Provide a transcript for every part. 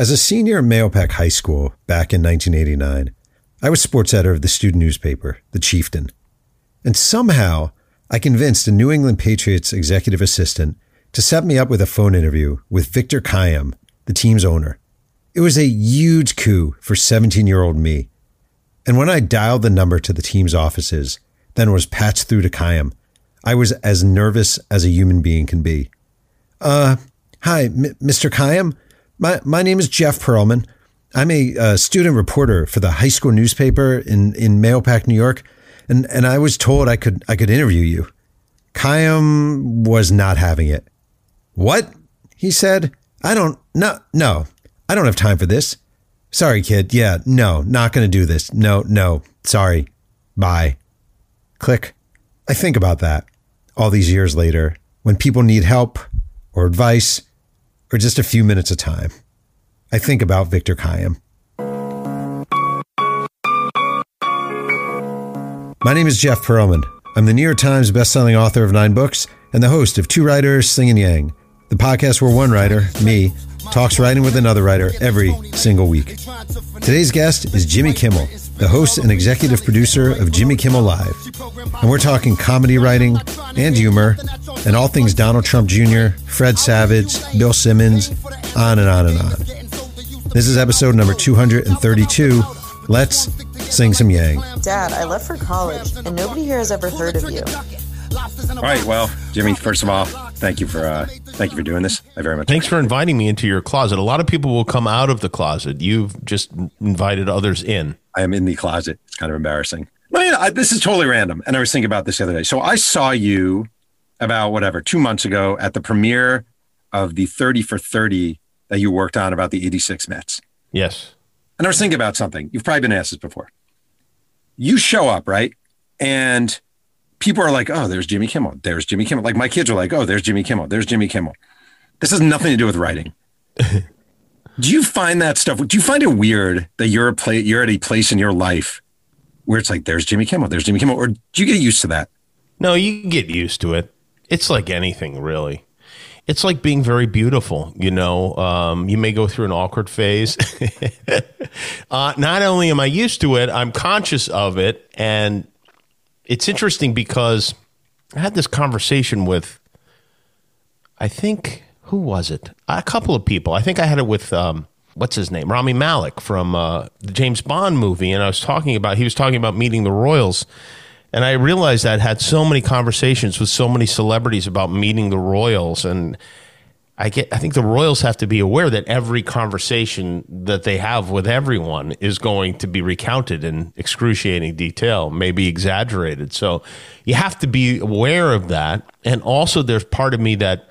As a senior at Mahopac High School back in 1989, I was sports editor of the student newspaper, The Chieftain. And somehow, I convinced a New England Patriots executive assistant to set me up with a phone interview with Victor Kiam, the team's owner. It was a huge coup for 17 year old me. And when I dialed the number to the team's offices, then was patched through to Kiam, I was as nervous as a human being can be. Uh, hi, M- Mr. Kiam. My, my name is Jeff Pearlman. I'm a uh, student reporter for the high school newspaper in, in Mahopac, New York, and, and I was told I could I could interview you. Kiam was not having it. What? He said. I don't no no. I don't have time for this. Sorry, kid. Yeah, no, not going to do this. No, no. Sorry. Bye. Click. I think about that all these years later when people need help or advice or just a few minutes of time. I think about Victor Kiam. My name is Jeff Pearlman. I'm the New York Times bestselling author of nine books and the host of Two Writers Slinging Yang, the podcast where one writer, me, talks writing with another writer every single week. Today's guest is Jimmy Kimmel, the host and executive producer of Jimmy Kimmel Live. And we're talking comedy writing and humor and all things Donald Trump Jr., Fred Savage, Bill Simmons, on and on and on. This is episode number 232. Let's sing some Yang. Dad, I left for college, and nobody here has ever heard of you. All right. Well, Jimmy, first of all, thank you for uh, thank you for doing this. I very much. Thanks for inviting me into your closet. A lot of people will come out of the closet. You've just invited others in. I am in the closet. It's kind of embarrassing. Well, you know, I, this is totally random, and I was thinking about this the other day. So I saw you about whatever two months ago at the premiere of the Thirty for Thirty that you worked on about the '86 Mets. Yes. And I was thinking about something. You've probably been asked this before. You show up, right? And people are like, oh, there's Jimmy Kimmel. There's Jimmy Kimmel. Like my kids are like, oh, there's Jimmy Kimmel. There's Jimmy Kimmel. This has nothing to do with writing. do you find that stuff? Do you find it weird that you're a play, you're at a place in your life where it's like, there's Jimmy Kimmel, there's Jimmy Kimmel, or do you get used to that? No, you get used to it. It's like anything, really. It's like being very beautiful. You know, um, you may go through an awkward phase. uh, not only am I used to it, I'm conscious of it, and it's interesting because I had this conversation with, I think, who was it? A couple of people. I think I had it with, um, what's his name? Rami Malek from uh, the James Bond movie. And I was talking about, he was talking about meeting the Royals. And I realized that I had so many conversations with so many celebrities about meeting the Royals. And I get I think the Royals have to be aware that every conversation that they have with everyone is going to be recounted in excruciating detail, maybe exaggerated. So you have to be aware of that. And also there's part of me that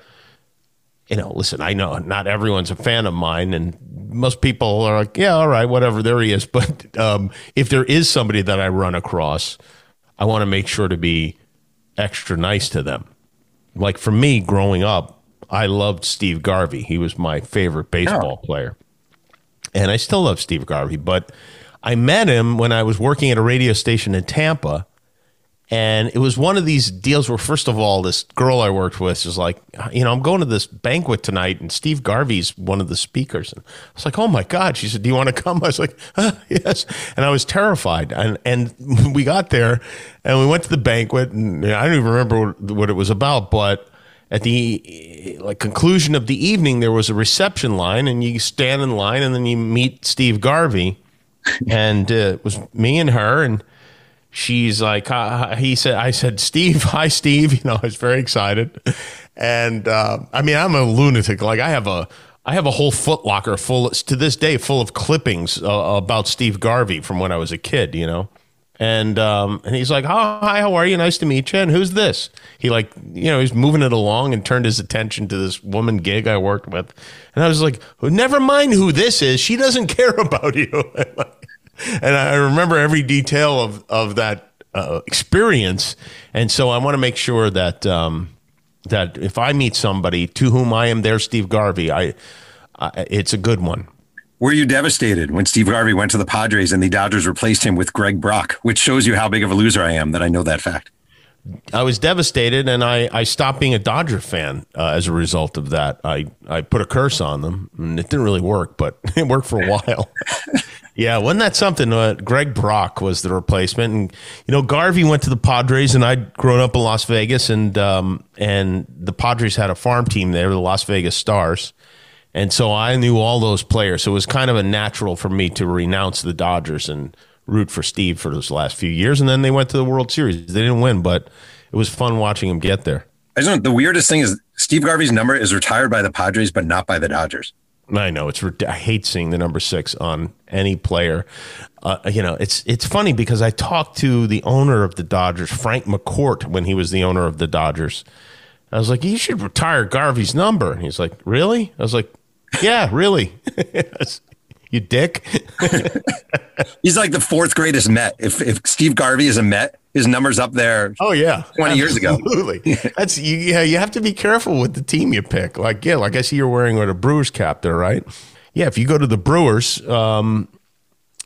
you know, listen, I know not everyone's a fan of mine and most people are like, yeah, all right, whatever, there he is. But um, if there is somebody that I run across, I want to make sure to be extra nice to them. Like for me growing up, I loved Steve Garvey. He was my favorite baseball oh. player. And I still love Steve Garvey, but I met him when I was working at a radio station in Tampa. And it was one of these deals where, first of all, this girl I worked with was like, you know, I'm going to this banquet tonight, and Steve Garvey's one of the speakers. And I was like, oh my God. She said, Do you want to come? I was like, ah, yes. And I was terrified. And, and we got there and we went to the banquet, and I don't even remember what it was about, but at the like conclusion of the evening, there was a reception line, and you stand in line, and then you meet Steve Garvey, and uh, it was me and her, and she's like, uh, he said, I said, Steve, hi, Steve. You know, I was very excited, and uh, I mean, I'm a lunatic. Like I have a. I have a whole footlocker full to this day full of clippings uh, about Steve Garvey from when I was a kid, you know. And um, and he's like, oh, "Hi, how are you? Nice to meet you." And who's this? He like, you know, he's moving it along and turned his attention to this woman gig I worked with, and I was like, "Never mind who this is. She doesn't care about you." and I remember every detail of of that uh, experience, and so I want to make sure that um, that if I meet somebody to whom I am their Steve Garvey, I, I it's a good one. Were you devastated when Steve Garvey went to the Padres and the Dodgers replaced him with Greg Brock, which shows you how big of a loser I am that I know that fact? I was devastated, and I, I stopped being a Dodger fan uh, as a result of that. I, I put a curse on them, and it didn't really work, but it worked for a while. yeah, wasn't that something? Uh, Greg Brock was the replacement, and you know Garvey went to the Padres, and I'd grown up in Las Vegas, and um, and the Padres had a farm team there, the Las Vegas Stars, and so I knew all those players. So it was kind of a natural for me to renounce the Dodgers and root for Steve for those last few years, and then they went to the World Series. They didn't win, but it was fun watching him get there. I just know the weirdest thing is Steve Garvey's number is retired by the Padres, but not by the Dodgers. I know it's. I hate seeing the number six on any player. Uh, you know, it's it's funny because I talked to the owner of the Dodgers, Frank McCourt, when he was the owner of the Dodgers. I was like, "You should retire Garvey's number." And he's like, "Really?" I was like, "Yeah, really." you dick. He's like the fourth greatest Met. If if Steve Garvey is a Met, his numbers up there. Oh yeah, twenty years ago. Absolutely. That's you. Yeah, you have to be careful with the team you pick. Like yeah, like I see you're wearing a Brewers cap there, right? Yeah, if you go to the Brewers, um,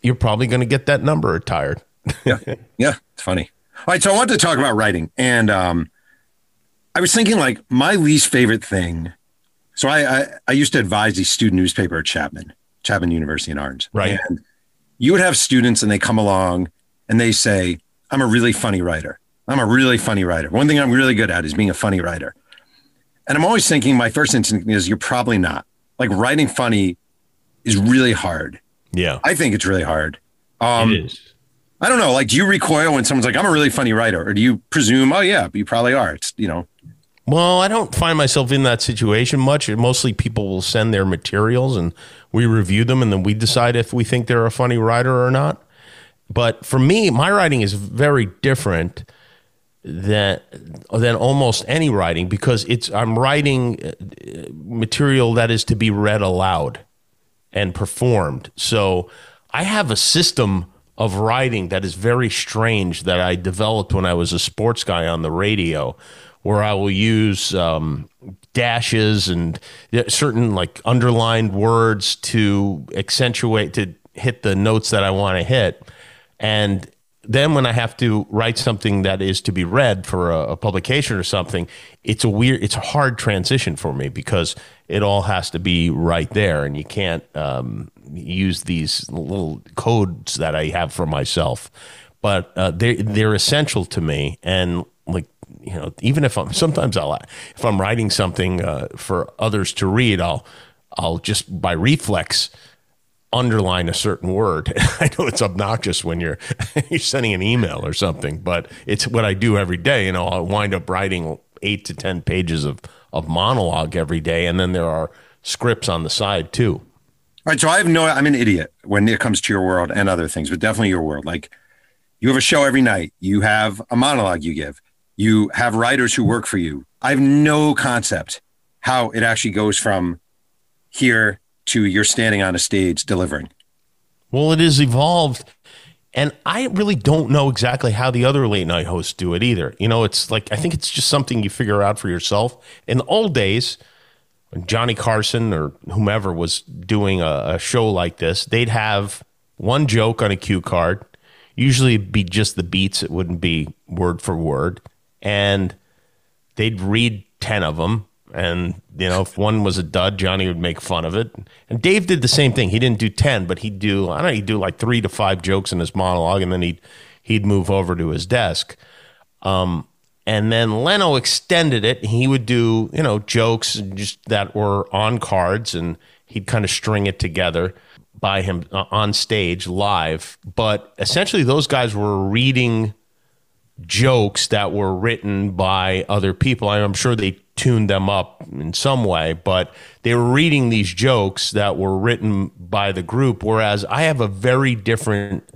you're probably going to get that number retired. yeah, yeah, it's funny. All right, so I wanted to talk about writing, and um, I was thinking like my least favorite thing. So I, I I used to advise the student newspaper at Chapman, Chapman University in Orange, right? And you would have students, and they come along and they say, I'm a really funny writer. I'm a really funny writer. One thing I'm really good at is being a funny writer. And I'm always thinking my first instinct is you're probably not. Like writing funny is really hard. Yeah. I think it's really hard. Um, it is. I don't know. Like, do you recoil when someone's like, I'm a really funny writer? Or do you presume, oh, yeah, you probably are? It's, you know. Well, I don't find myself in that situation much. Mostly people will send their materials and we review them and then we decide if we think they're a funny writer or not. But for me, my writing is very different than than almost any writing because it's I'm writing uh, material that is to be read aloud and performed. So I have a system of writing that is very strange that I developed when I was a sports guy on the radio, where I will use um, dashes and certain like underlined words to accentuate to hit the notes that I want to hit and then when I have to write something that is to be read for a, a, publication or something, it's a weird, it's a hard transition for me because it all has to be right there, and you can't um, use these little codes that I have for myself. But uh, they they're essential to me, and you know, even if I'm sometimes I'll if I'm writing something uh, for others to read, I'll I'll just by reflex underline a certain word. I know it's obnoxious when you're you're sending an email or something, but it's what I do every day. You know, I'll wind up writing eight to ten pages of of monologue every day, and then there are scripts on the side too. All right, so I have no. I'm an idiot when it comes to your world and other things, but definitely your world. Like you have a show every night. You have a monologue you give. You have writers who work for you. I have no concept how it actually goes from here to you're standing on a stage delivering? Well, it has evolved. And I really don't know exactly how the other late night hosts do it either. You know, it's like, I think it's just something you figure out for yourself. In the old days, when Johnny Carson or whomever was doing a, a show like this, they'd have one joke on a cue card. Usually be just the beats, it wouldn't be word for word. And they'd read 10 of them and, you know, if one was a dud, Johnny would make fun of it. And Dave did the same thing. He didn't do 10, but he'd do, I don't know, he'd do like three to five jokes in his monologue, and then he'd, he'd move over to his desk. Um, and then Leno extended it. He would do, you know, jokes just that were on cards, and he'd kind of string it together by him uh, on stage live. But essentially, those guys were reading jokes that were written by other people. I'm sure they tuned them up in some way, but they were reading these jokes that were written by the group. Whereas I have a very different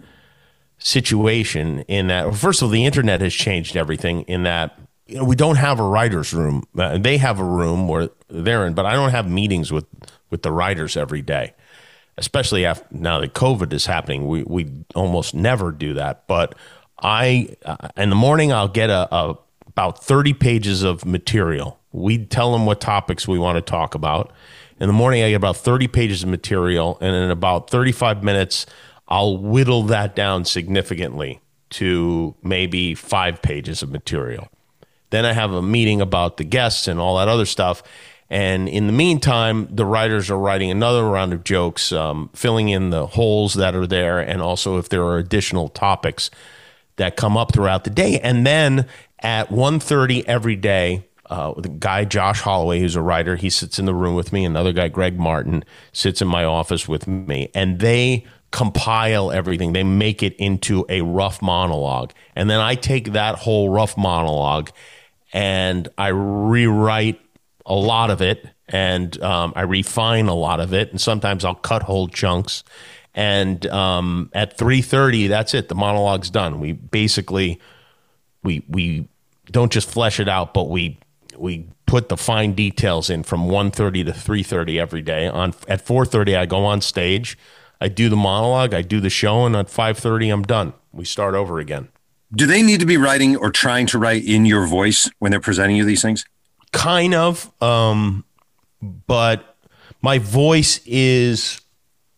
situation in that, first of all, the internet has changed everything in that you know, we don't have a writer's room. Uh, they have a room where they're in, but I don't have meetings with, with the writers every day. Especially after now that COVID is happening, we, we almost never do that. But I, uh, in the morning, I'll get a, a about 30 pages of material. We tell them what topics we want to talk about. In the morning, I get about 30 pages of material, and in about 35 minutes, I'll whittle that down significantly to maybe five pages of material. Then I have a meeting about the guests and all that other stuff. And in the meantime, the writers are writing another round of jokes, um, filling in the holes that are there, and also if there are additional topics that come up throughout the day. And then at 1.30 every day, uh, the guy Josh Holloway, who's a writer, he sits in the room with me. Another guy, Greg Martin, sits in my office with me, and they compile everything. They make it into a rough monologue, and then I take that whole rough monologue and I rewrite a lot of it, and um, I refine a lot of it, and sometimes I'll cut whole chunks. And um, at three thirty, that's it. The monologue's done. We basically we we don't just flesh it out, but we we put the fine details in from 1.30 to 3.30 every day on at 4.30 i go on stage i do the monologue i do the show and at 5.30 i'm done we start over again Do they need to be writing or trying to write in your voice when they're presenting you these things? kind of um, but my voice is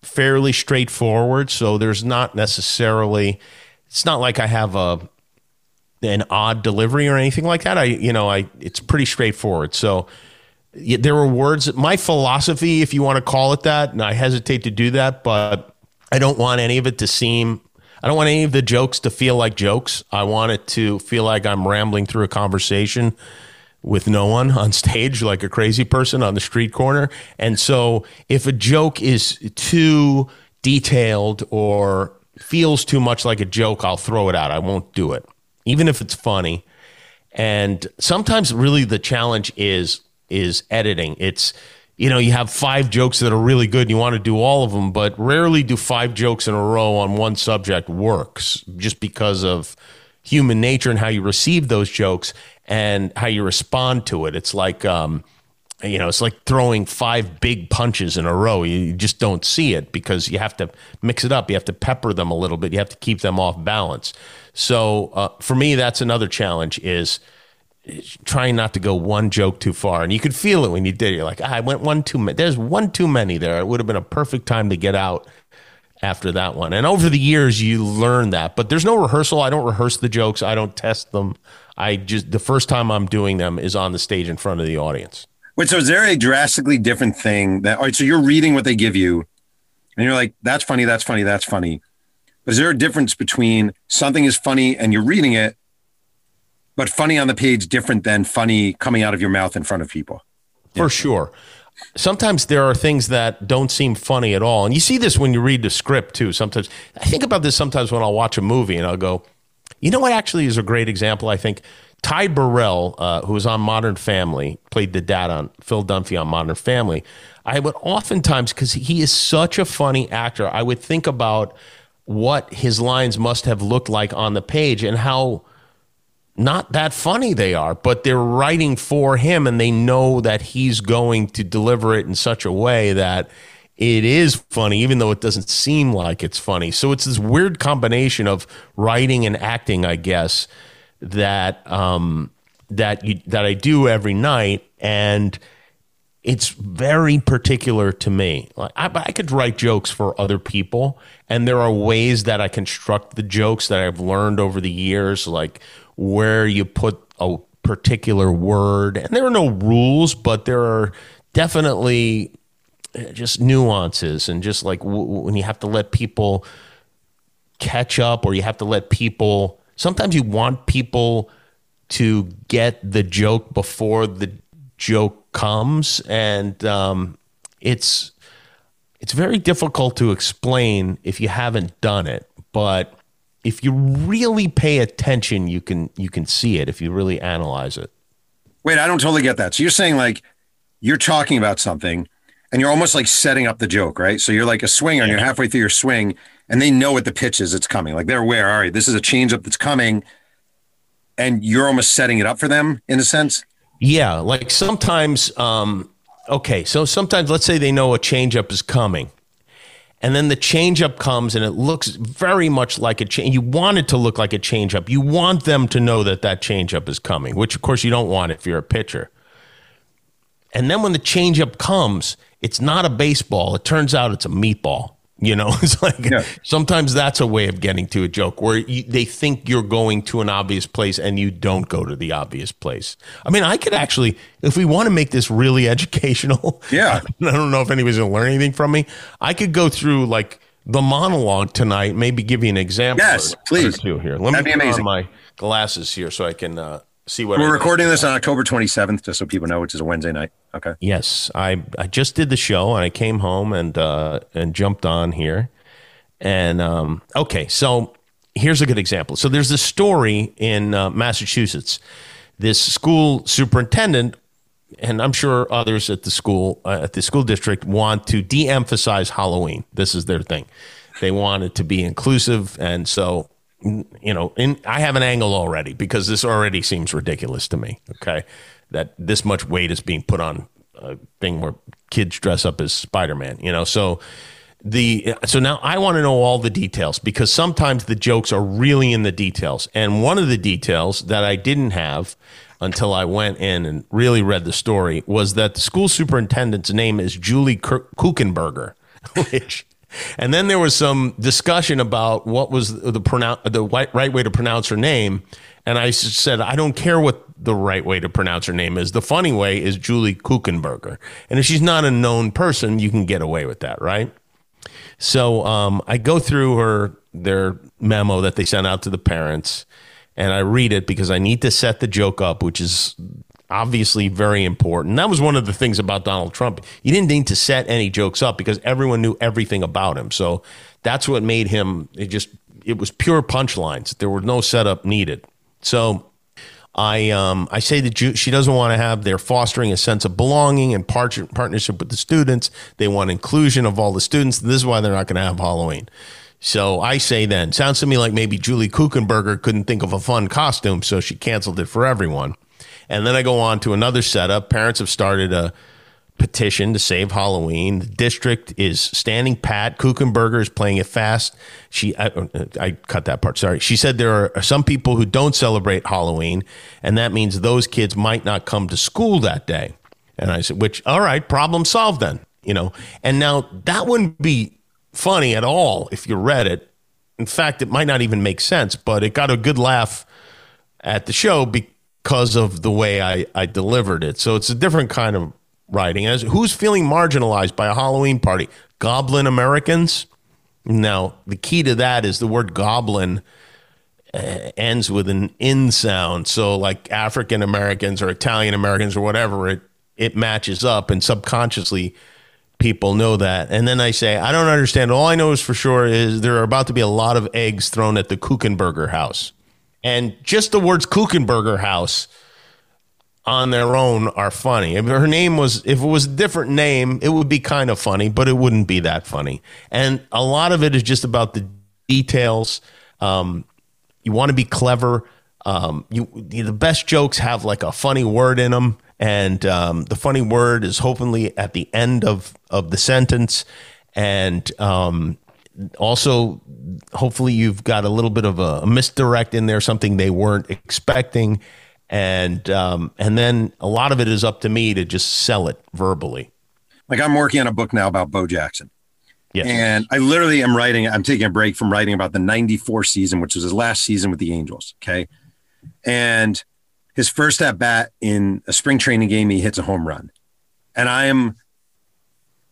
fairly straightforward so there's not necessarily it's not like i have a an odd delivery or anything like that. I you know i it's pretty straightforward. So y- there were words my philosophy if you want to call it that and i hesitate to do that but i don't want any of it to seem i don't want any of the jokes to feel like jokes. I want it to feel like i'm rambling through a conversation with no one on stage like a crazy person on the street corner. And so if a joke is too detailed or feels too much like a joke, I'll throw it out. I won't do it, even if it's funny. And sometimes really the challenge is is editing. It's you know, you have five jokes that are really good and you want to do all of them, but rarely do five jokes in a row on one subject works just because of human nature and how you receive those jokes and how you respond to it. It's like, um, you know, it's like throwing five big punches in a row. You just don't see it because you have to mix it up. You have to pepper them a little bit. You have to keep them off balance. So uh, for me, that's another challenge is trying not to go one joke too far. And you could feel it when you did. You're like, ah, I went one too many. There's one too many there. It would have been a perfect time to get out after that one. And over the years, you learn that. But there's no rehearsal. I don't rehearse the jokes. I don't test them. I just the first time I'm doing them is on the stage in front of the audience. Wait, so is there a drastically different thing that all right, so you're reading what they give you and you're like, that's funny, that's funny, that's funny. But is there a difference between something is funny and you're reading it, but funny on the page different than funny coming out of your mouth in front of people? For sure. Sometimes there are things that don't seem funny at all. And you see this when you read the script too. Sometimes I think about this sometimes when I'll watch a movie and I'll go, you know what actually is a great example, I think? Ty Burrell, uh, who was on Modern Family, played the dad on Phil Dunphy on Modern Family. I would oftentimes, because he is such a funny actor, I would think about what his lines must have looked like on the page and how not that funny they are, but they're writing for him and they know that he's going to deliver it in such a way that it is funny, even though it doesn't seem like it's funny. So it's this weird combination of writing and acting, I guess, that um, that you, that I do every night, and it's very particular to me. Like I, I could write jokes for other people, and there are ways that I construct the jokes that I've learned over the years, like where you put a particular word. And there are no rules, but there are definitely uh, just nuances and just like w- when you have to let people catch up or you have to let people sometimes you want people to get the joke before the joke comes and um, it's it's very difficult to explain if you haven't done it but if you really pay attention you can you can see it if you really analyze it Wait, I don't totally get that. So you're saying like you're talking about something and you're almost like setting up the joke, right? So you're like a swinger and you're halfway through your swing and they know what the pitch is it's coming. Like they're aware, all right, this is a changeup that's coming. And you're almost setting it up for them in a sense. Yeah, like sometimes, um, okay, so sometimes let's say they know a changeup is coming, and then the changeup comes and it looks very much like a change. You want it to look like a changeup. You want them to know that that changeup is coming, which of course you don't want if you're a pitcher. And then when the changeup comes, it's not a baseball. It turns out it's a meatball. You know, it's like Yeah. sometimes that's a way of getting to a joke where you, they think you're going to an obvious place and you don't go to the obvious place. I mean, I could actually, if we want to make this really educational, Yeah. I don't know if anybody's going to learn anything from me. I could go through like the monologue tonight, maybe give you an example. Yes, please. Or two here. Let That'd me be amazing. my glasses here so I can uh, see what We're I- recording this on October 27th, just so people know, which is a Wednesday night. Okay. Yes, I I just did the show and I came home and uh, and jumped on here, and um, okay, so here's a good example. So there's this story in uh, Massachusetts. This school superintendent, and I'm sure others at the school uh, at the school district want to de-emphasize Halloween. This is their thing. They want it to be inclusive, and so you know, in, I have an angle already because this already seems ridiculous to me. Okay, that this much weight is being put on a thing where kids dress up as Spider-Man. You know, so the so now I want to know all the details because sometimes the jokes are really in the details, and one of the details that I didn't have until I went in and really read the story was that the school superintendent's name is Julie Kuchenberger, which. And then there was some discussion about what was the pronoun- the right, way to pronounce her name. And I said, I don't care what the right way to pronounce her name is. The funny way is Julie Kuchenberger. And if she's not a known person, you can get away with that, right? So um, I go through her their memo that they sent out to the parents, and I read it because I need to set the joke up, which is obviously very important. That was one of the things about Donald Trump. You didn't need to set any jokes up because everyone knew everything about him. So that's what made him. It just it was pure punchlines. There were no setup needed. So I um, I say that she doesn't want to have they're fostering a sense of belonging and part- partnership with the students. They want inclusion of all the students. This is why they're not going to have Halloween. So I say then, sounds to me like maybe Julie Kuchenberger couldn't think of a fun costume, so she canceled it for everyone. And then I go on to another setup. Parents have started a petition to save Halloween. The district is standing pat. Kuchenberger is playing it fast. She, I, uh, I cut that part. Sorry. She said there are some people who don't celebrate Halloween, and that means those kids might not come to school that day. And I said, which, all right, problem solved then, you know. And now that wouldn't be funny at all if you read it. In fact, it might not even make sense, but it got a good laugh at the show because of the way I, I delivered it. So it's a different kind of writing. As who's feeling marginalized by a Halloween party? Goblin Americans. Now the key to that is the word goblin uh, ends with an in sound. So like African Americans or Italian Americans or whatever, it it matches up, and subconsciously people know that. And then I say, I don't understand. All I know is for sure is there are about to be a lot of eggs thrown at the Kuchenberger house. And just the words Kuchenberger house on their own are funny. If her name was, if it was a different name, it would be kind of funny, but it wouldn't be that funny. And a lot of it is just about the details. Um, you want to be clever. Um, you the best jokes have like a funny word in them, and um, the funny word is hopefully at the end of of the sentence, and um, also hopefully you've got a little bit of a, misdirect in there, something they weren't expecting, and um, and then a lot of it is up to me to just sell it verbally. Like I'm working on a book now about Bo Jackson. Yes. And I literally am writing, I'm taking a break from writing about the 94 season, which was his last season with the Angels. Okay. And his first at bat in a spring training game, he hits a home run. And I am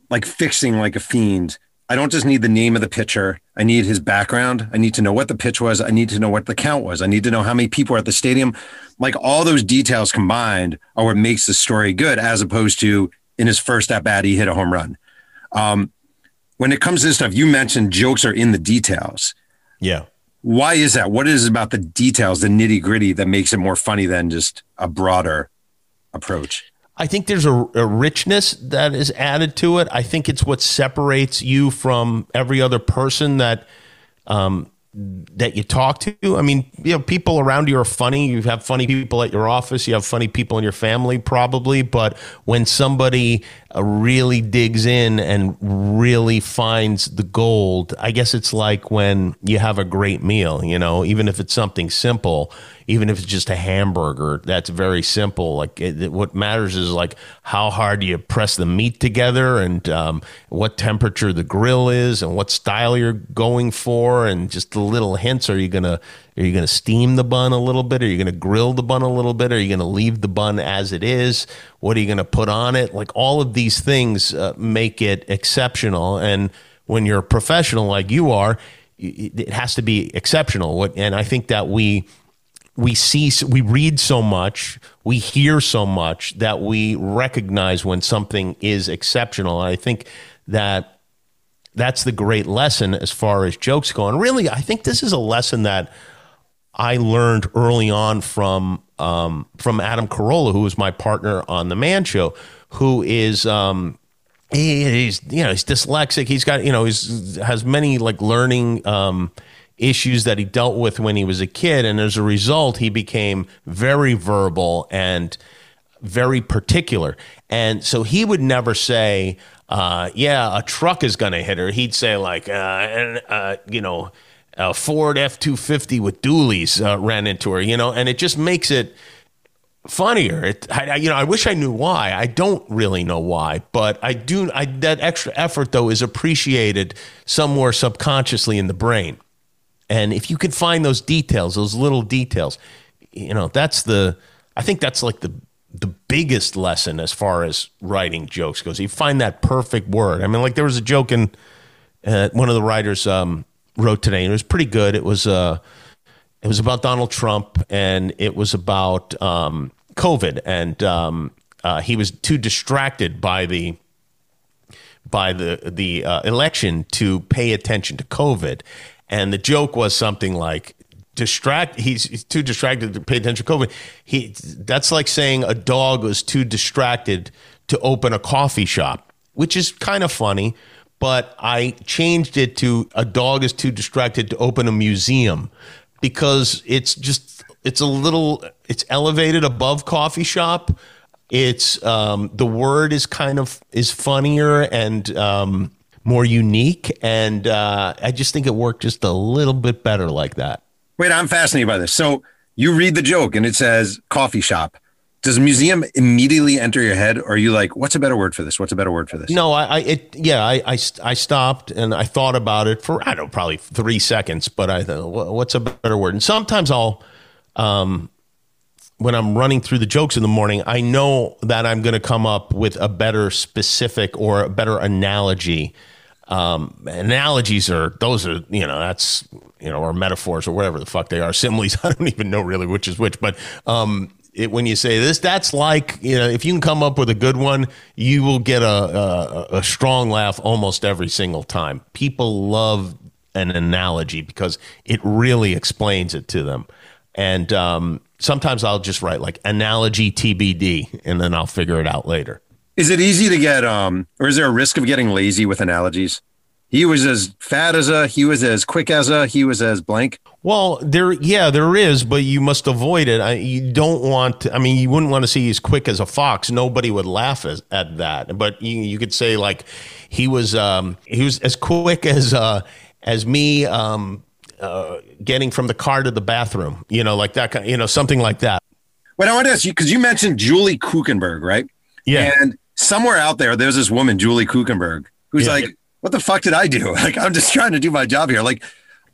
like fixing like a fiend. I don't just need the name of the pitcher. I need his background. I need to know what the pitch was. I need to know what the count was. I need to know how many people were at the stadium. Like all those details combined are what makes the story good, as opposed to in his first at bat, he hit a home run. Um, when it comes to this stuff, you mentioned jokes are in the details. yeah. Why is that? What is it about the details, the nitty gritty, that makes it more funny than just a broader approach? I think there's a, a richness that is added to it. I think it's what separates you from every other person that um, that you talk to. I mean, you know, people around you are funny. You have funny people at your office. You have funny people in your family, probably. But when somebody uh, really digs in and really finds the gold, I guess it's like when you have a great meal. You know, even if it's something simple, even if it's just a hamburger that's very simple. Like it, it, what matters is like how hard you press the meat together and um, what temperature the grill is and what style you're going for and just the little hints. Are you gonna are you gonna steam the bun a little bit? Are you gonna grill the bun a little bit? Are you gonna leave the bun as it is? What are you gonna put on it? Like all of these things uh, make it exceptional. And when you're a professional like you are it has to be exceptional. And i think that we we see we read so much we hear so much that we recognize when something is exceptional. And i think that that's the great lesson as far as jokes go. And really i think this is a lesson that i learned early on from um, from adam carolla who was my partner on the man show who is um, he, he's you know he's dyslexic. He's got you know he's has many like learning um, issues that he dealt with when he was a kid. And as a result, he became very verbal and very particular. And so he would never say, uh, yeah, a truck is going to hit her. He'd say, like, uh, uh, you know, a Ford F 250 with dualies uh, ran into her, you know, and it just makes it funnier. It, I, you know, I wish I knew why. I don't really know why, but I do. I, that extra effort, though, is appreciated somewhere subconsciously in the brain. And if you can find those details, those little details, you know, that's the, I think that's like the, the biggest lesson as far as writing jokes goes. You find that perfect word. I mean, like there was a joke in uh, one of the writers um, wrote today, and it was pretty good. It was uh, it was about Donald Trump, and it was about um, COVID, and um, uh, he was too distracted by the by the the uh, election to pay attention to COVID, and the joke was something like, distract he's, he's, too distracted to pay attention to covid. He that's like saying a dog was too distracted to open a coffee shop which is kind of funny but i changed it to a dog is too distracted to open a museum because it's just it's a little it's elevated above coffee shop. It's um, the word is kind of is funnier and um, more unique. And uh, I just think it worked just a little bit better like that. Wait, I'm fascinated by this. So you read the joke and it says coffee shop. Does museum immediately enter your head, or are you like, what's a better word for this? What's a better word for this? No, I, I it, yeah, I, I, I stopped and I thought about it for I don't know, probably three seconds. But I thought, what's a better word? And sometimes I'll, um, when I'm running through the jokes in the morning, I know that I'm going to come up with a better specific or a better analogy um, analogies are those are you know that's you know or metaphors or whatever the fuck they are similes. I don't even know really which is which, but um, it, when you say this, that's like you know if you can come up with a good one, you will get a, a, a strong laugh almost every single time. People love an analogy because it really explains it to them, and um, sometimes I'll just write like analogy TBD, and then I'll figure it out later. Is it easy to get, um, or is there a risk of getting lazy with analogies? He was as fat as a, he was as quick as a, he was as blank. Well, there, yeah, there is, but you must avoid it. I, you don't want. To, I mean, you wouldn't want to see as quick as a fox. Nobody would laugh as, at that. But you, you could say like he was, um, he was as quick as, uh, as me, um, uh, getting from the car to the bathroom. You know, like that kind. You know, something like that. Wait, I want to ask you because you mentioned Julie Kuchenberg, right? Yeah. And somewhere out there, there's this woman, Julie Kuchenberg, who's yeah. like, what the fuck did I do? Like, I'm just trying to do my job here. Like,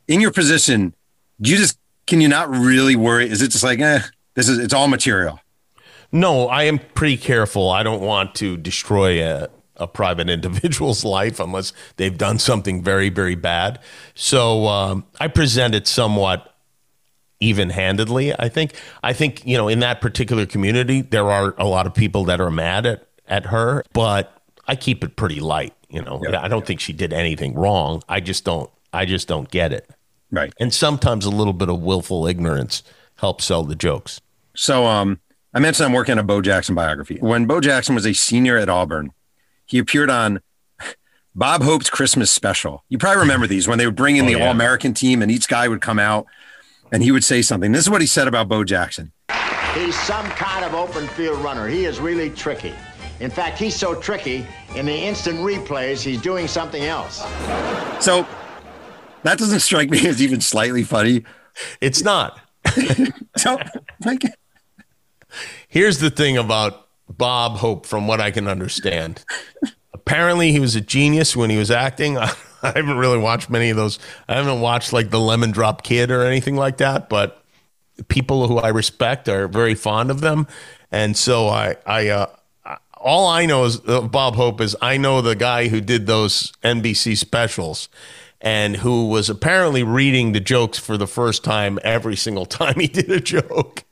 in your position, do you just, can you not really worry? Is it just like, eh, this is, it's all material? No, I am pretty careful. I don't want to destroy a, a private individual's life unless they've done something very, very bad. So um, I present it somewhat even handedly. I think. I think you know in that particular community there are a lot of people that are mad at at her, but I keep it pretty light. You know, yeah. I don't think she did anything wrong. I just don't. I just don't get it. Right. And sometimes a little bit of willful ignorance helps sell the jokes. So, um, I mentioned I'm working on a Bo Jackson biography. When Bo Jackson was a senior at Auburn, he appeared on Bob Hope's Christmas special. You probably remember these when they would bring in Oh, the yeah. All American team, and each guy would come out and he would say something. This is what he said about Bo Jackson. He's some kind of open field runner. He is really tricky. In fact, he's so tricky, in the instant replays, he's doing something else. So that doesn't strike me as even slightly funny. It's not. So, like, Here's the thing about Bob Hope, from what I can understand. Apparently, he was a genius when he was acting. I, haven't really watched many of those. I haven't watched like the Lemon Drop Kid or anything like that, but people who I respect are very fond of them. And so I, I, uh, all I know is uh, Bob Hope is I know the guy who did those NBC specials and who was apparently reading the jokes for the first time every single time he did a joke.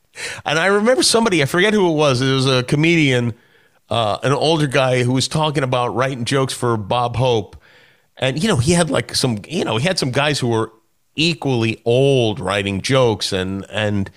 And I remember somebody, I forget who it was, it was a comedian, uh, an older guy who was talking about writing jokes for Bob Hope. And, you know, he had like some, you know, he had some guys who were equally old writing jokes. And, and,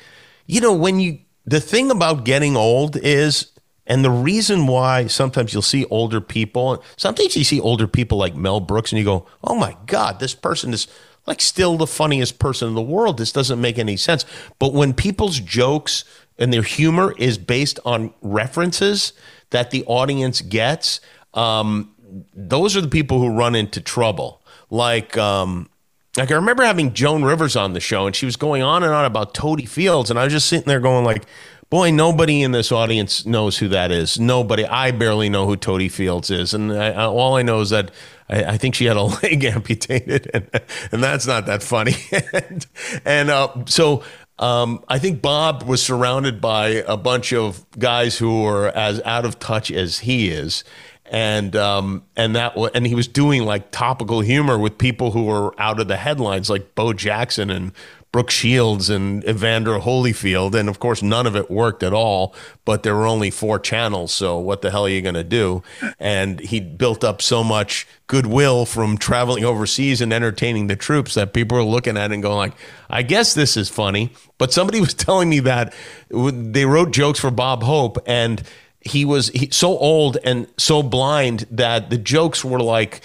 you know, when you, the thing about getting old is, and the reason why sometimes you'll see older people, sometimes you see older people like Mel Brooks and you go, oh my God, this person is like still the funniest person in the world. This doesn't make any sense. But when people's jokes and their humor is based on references that the audience gets, um, those are the people who run into trouble. Like, um, like I remember having Joan Rivers on the show, and she was going on and on about Totie Fields, and I was just sitting there going like, "Boy, nobody in this audience knows who that is. Nobody. I barely know who Totie Fields is, and I, I, all I know is that I, I think she had a leg amputated, and, and that's not that funny. and and uh, so um, I think Bob was surrounded by a bunch of guys who were as out of touch as he is and um, and that wa- and he was doing like topical humor with people who were out of the headlines, like Bo Jackson and Brooke Shields and Evander Holyfield, and of course none of it worked at all. But there were only four channels, so what the hell are you going to do? And he built up so much goodwill from traveling overseas and entertaining the troops that people were looking at and going like, I guess this is funny. But somebody was telling me that they wrote jokes for Bob Hope and he was he, so old and so blind that the jokes were like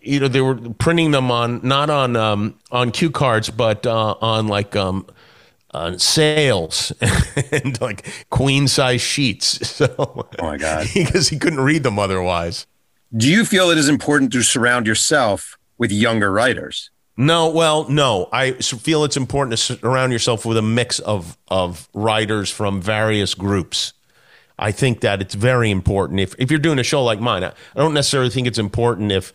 you know they were printing them on not on um, on cue cards but uh, on like um, on sails and like queen size sheets so oh my God. because he couldn't read them otherwise Do you feel it is important to surround yourself with younger writers? No, well, no. I feel it's important to surround yourself with a mix of of writers from various groups. I think that it's very important if if you're doing a show like mine. I I don't necessarily think it's important if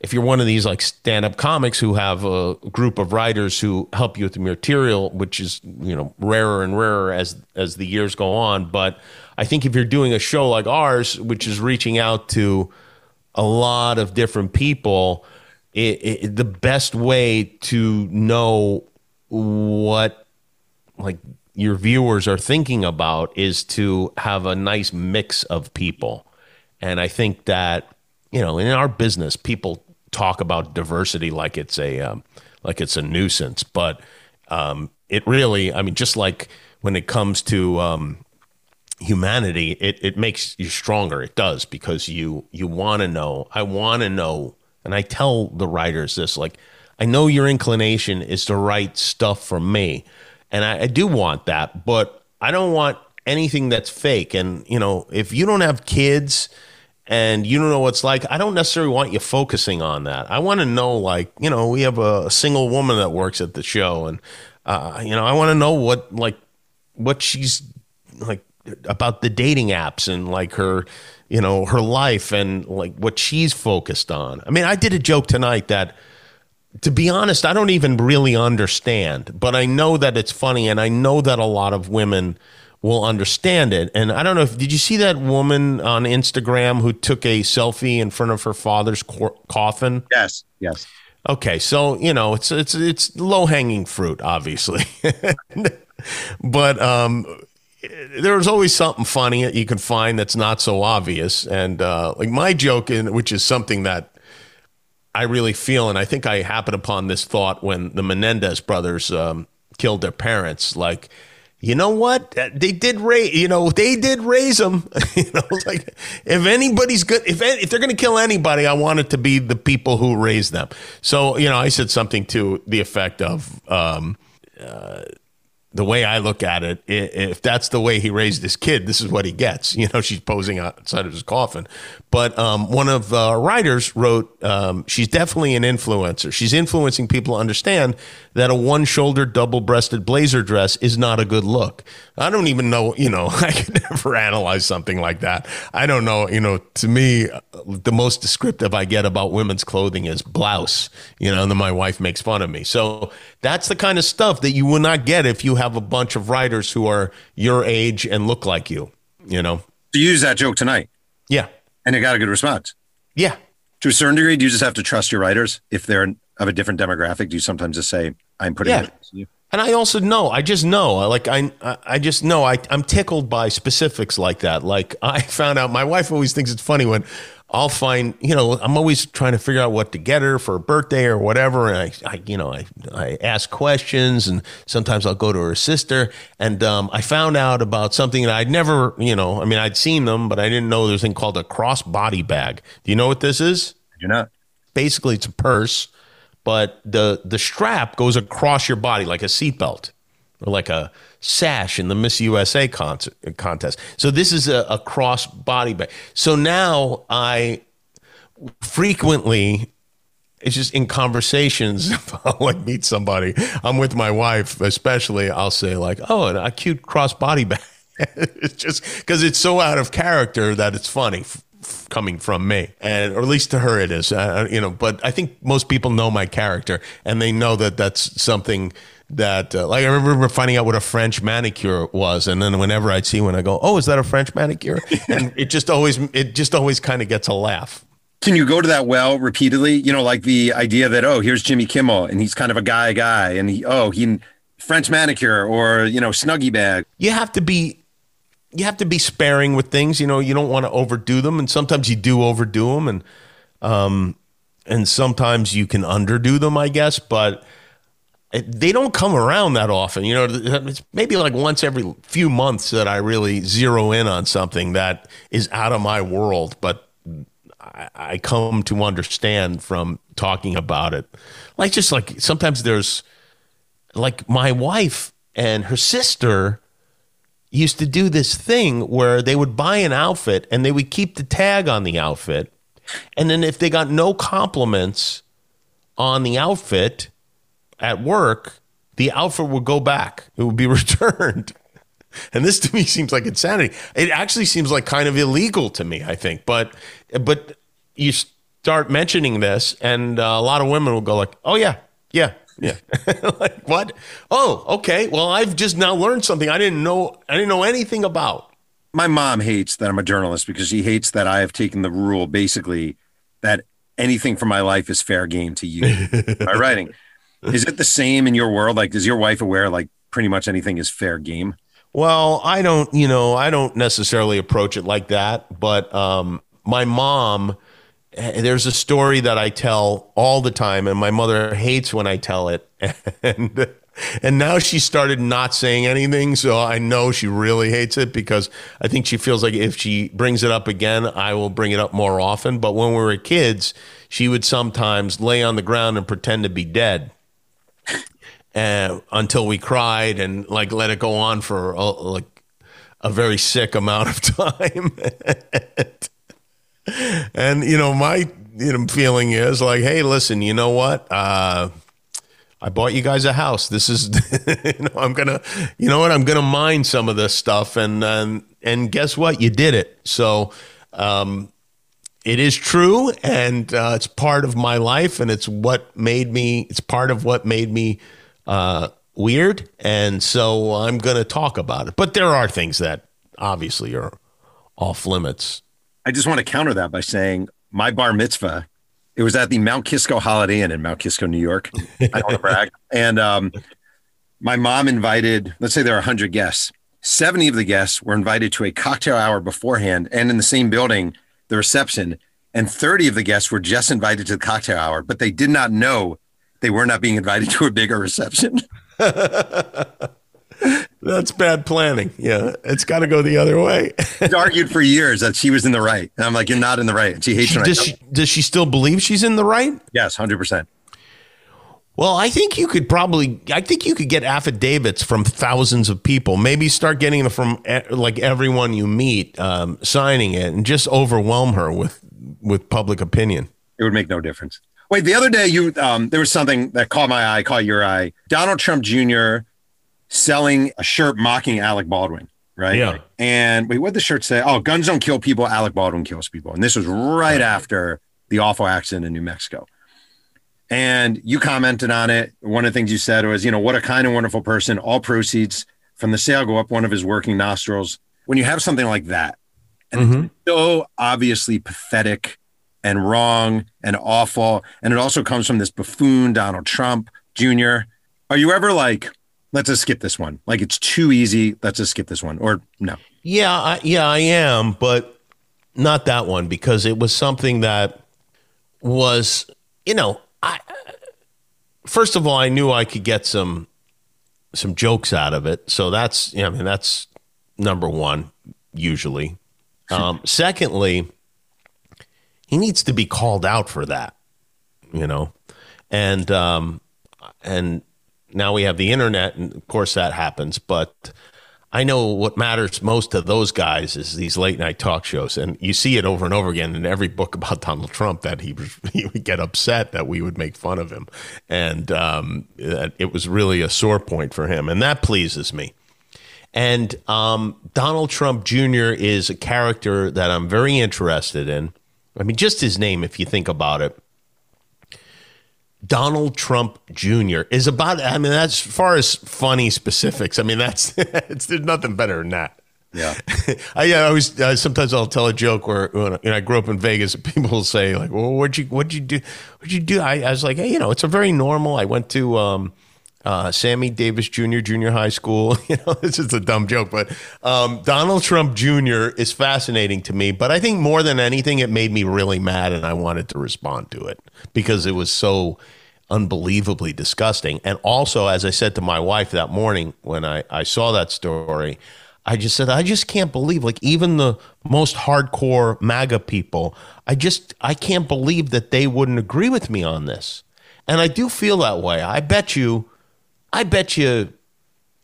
if you're one of these like stand-up comics who have a group of writers who help you with the material, which is you know rarer and rarer as as the years go on. But I think if you're doing a show like ours, which is reaching out to a lot of different people, it, it, the best way to know what like your viewers are thinking about is to have a nice mix of people. And I think that you know, in our business, people talk about diversity like it's a um, like it's a nuisance, but um, it really, I mean, just like when it comes to um, humanity, it, it makes you stronger. It does because you you want to know. I want to know, and I tell the writers this: like, I know your inclination is to write stuff for me, and I, I do want that, but I don't want anything that's fake. And you know, if you don't have kids and you don't know what's like, I don't necessarily want you focusing on that. I want to know, like, you know, we have a single woman that works at the show, and uh, you know, I want to know what like what she's like about the dating apps and like her you know her life and like what she's focused on i mean i did a joke tonight that to be honest i don't even really understand but i know that it's funny and i know that a lot of women will understand it and i don't know if did you see that woman on instagram who took a selfie in front of her father's cor- coffin Yes. Yes. Okay, so you know it's it's it's low hanging fruit, obviously, but um, there's always something funny that you can find that's not so obvious. And uh, like my joke, in which is something that I really feel, and I think I happened upon this thought when the Menendez brothers um, killed their parents. Like, you know what? Uh, They did raise, you know, they did raise them. you know, like if anybody's good, if if they're going to kill anybody, I want it to be the people who raised them. So, you know, I said something to the effect of, um, uh, the way I look at it, if that's the way he raised his kid, this is what he gets. You know, she's posing outside of his coffin. But um, one of the writers wrote, um, she's definitely an influencer. She's influencing people to understand that a one shouldered, double breasted blazer dress is not a good look. I don't even know, you know, I could never analyze something like that. I don't know, you know, to me, the most descriptive I get about women's clothing is blouse, you know, and then my wife makes fun of me. So that's the kind of stuff that you will not get if you have a bunch of writers who are your age and look like you, you know? You use that joke tonight, Yeah. and it got a good response. Yeah. To a certain degree, do you just have to trust your writers if they're of a different demographic? Do you sometimes just say, "I'm putting Yeah. It"? on you? And I also know, I just know, like I, I- I just know, I, I'm tickled by specifics like that. Like I found out, my wife always thinks it's funny when I'll find, you know, I'm always trying to figure out what to get her for a birthday or whatever, and I, I you know, I, I ask questions, and sometimes I'll go to her sister, and um, I found out about something that I'd never, you know, I mean, I'd seen them, but I didn't know there's a thing called a cross body bag. Do you know what this is? You're not. basically it's a purse, but the the strap goes across your body like a seatbelt or like a sash in the Miss USA concert, contest. So this is a, a cross body bag. So now I frequently it's just in conversations I'll like meet somebody I'm with my wife especially I'll say like oh a cute cross body bag it's just because it's so out of character that it's funny coming from me and or at least to her it is uh, you know but I think most people know my character and they know that that's something that uh, like I remember finding out what a French manicure was and then whenever I'd see one I go oh is that a French manicure and it just always it just always kind of gets a laugh Can you go to that well repeatedly? You know, like the idea that oh, here's Jimmy Kimmel, and he's kind of a guy guy, and he oh he French manicure or you know snuggie bag. you have to be you have to be sparing with things you know you don't want to overdo them and sometimes you do overdo them and um and sometimes you can underdo them i guess but it, they don't come around that often you know it's maybe like once every few months that i really zero in on something that is out of my world but I, I come to understand from talking about it. Like just like sometimes there's like my wife and her sister used to do this thing where they would buy an outfit and they would keep the tag on the outfit. And then if they got no compliments on the outfit at work, the outfit would go back. It would be returned. And this to me seems like insanity. It actually seems like kind of illegal to me, I think. But but you start mentioning this and uh, a lot of women will go like, "Oh yeah. Yeah. Yeah. like what? Oh, okay. Well, I've just now learned something I didn't know I didn't know anything about. My mom hates that I'm a journalist because she hates that I have taken the rule basically that anything from my life is fair game to you by writing. Is it the same in your world? Like, is your wife aware like pretty much anything is fair game? Well, I don't, you know, I don't necessarily approach it like that, but um, my mom, there's a story that I tell all the time, and my mother hates when I tell it, and and now she started not saying anything, so I know she really hates it because I think she feels like if she brings it up again, I will bring it up more often. But when we were kids, she would sometimes lay on the ground and pretend to be dead uh, until we cried and like let it go on for like a very sick amount of time. and you know, my you know feeling is like, hey, listen, you know what? Uh, I bought you guys a house. This is, you know, I'm gonna, you know what? I'm gonna mine some of this stuff, and and and guess what? You did it. So. Um, it is true and uh, it's part of my life and it's what made me it's part of what made me uh, weird and so i'm to talk about it but there are things that obviously are off limits I just want to counter that by saying my bar mitzvah. It was at the Mount Kisco Holiday Inn in Mount Kisco, New York. I don't want to brag. And um, my mom invited, let's say there are 100 guests. 70 of the guests were invited to a cocktail hour beforehand and in the same building, the reception. And 30 of the guests were just invited to the cocktail hour, but they did not know they were not being invited to a bigger reception. That's bad planning. Yeah, it's got to go the other way. She's argued for years that she was in the right, and I'm like, you're not in the right. And she hates I does she does she still believe she's in the right? Yes, hundred percent. Well, I think you could probably. I think you could get affidavits from thousands of people. Maybe start getting them from eh, like everyone you meet, um, signing it, and just overwhelm her with with public opinion. It would make no difference. Wait, the other day you um, there was something that caught my eye, caught your eye. Donald Trump Jr. selling a shirt mocking Alec Baldwin, right? Yeah. And wait, what the shirt say? Oh, guns don't kill people. Alec Baldwin kills people. And this was right after the awful accident in New Mexico. And you commented on it. One of the things you said was, you know, what a kind and wonderful person. All proceeds from the sale go up one of his working nostrils. When you have something like that, and it's mm-hmm. so obviously pathetic and wrong and awful, and it also comes from this buffoon Donald Trump Jr. Are you ever like, let's just skip this one? Like it's too easy. Let's just skip this one, or no? Yeah, I, yeah, I am, but not that one because it was something that was, you know, I first of all, I knew I could get some some jokes out of it, so that's, yeah, I mean, that's number one usually. Um, secondly, he needs to be called out for that, you know, and um, and now we have the internet, and of course that happens, but. I know what matters most to those guys is these late night talk shows, and you see it over and over again in every book about Donald Trump that he he would get upset that we would make fun of him, and um, it was really a sore point for him, and that pleases me. And um, Donald Trump Jr. is a character that I'm very interested in. I mean, just his name, if you think about it, Donald Trump Jr. is about. I mean, that's as far as funny specifics. I mean, that's it's, there's nothing better than that. Yeah. I, yeah, I always uh, sometimes I'll tell a joke where when you know, I grew up in Vegas. People will say like, "Well, what'd you what'd you do? What'd you do?" I, I was like, "Hey, you know, it's a very normal." I went to um, uh, Sammy Davis Jr. Junior High School. You know, this is a dumb joke, but um, Donald Trump Jr. is fascinating to me. But I think more than anything, it made me really mad, and I wanted to respond to it because it was so unbelievably disgusting. And also, as I said to my wife that morning when I, I saw that story, I just said, I just can't believe, like, even the most hardcore MAGA people, I just, I can't believe that they wouldn't agree with me on this. And I do feel that way. I bet you, I bet you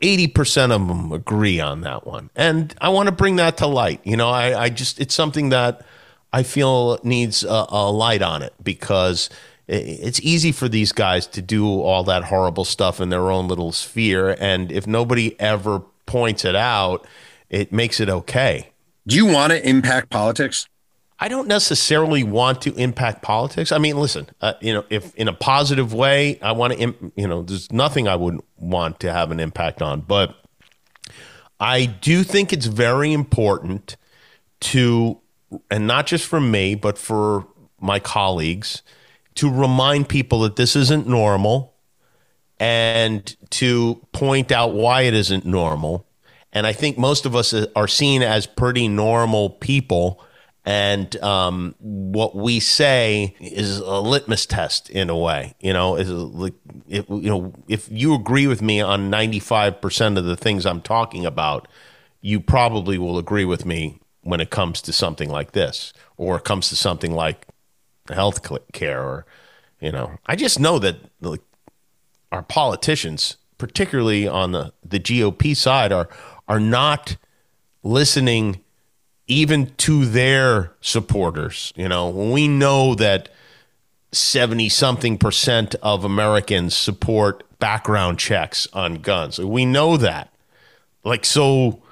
80% of them agree on that one. And I want to bring that to light. You know, I, I just, it's something that I feel needs a, a light on it because it's easy for these guys to do all that horrible stuff in their own little sphere. And if nobody ever points it out, it makes it okay. Do you want to impact politics? I don't necessarily want to impact politics. I mean, listen, uh, you know, if in a positive way, I want to, you know, there's nothing I wouldn't want to have an impact on, but I do think it's very important to, and not just for me, but for my colleagues, to remind people that this isn't normal and to point out why it isn't normal. And I think most of us are seen as pretty normal people. And um, what we say is a litmus test in a way, you know. Is like, if, you know, if you agree with me on ninety five percent of the things I'm talking about, you probably will agree with me when it comes to something like this, or it comes to something like health care, or you know. I just know that like our politicians, particularly on the, the GOP side, are are not listening even to their supporters. You know, we know that 70 something percent of Americans support background checks on guns. We know that. Like, so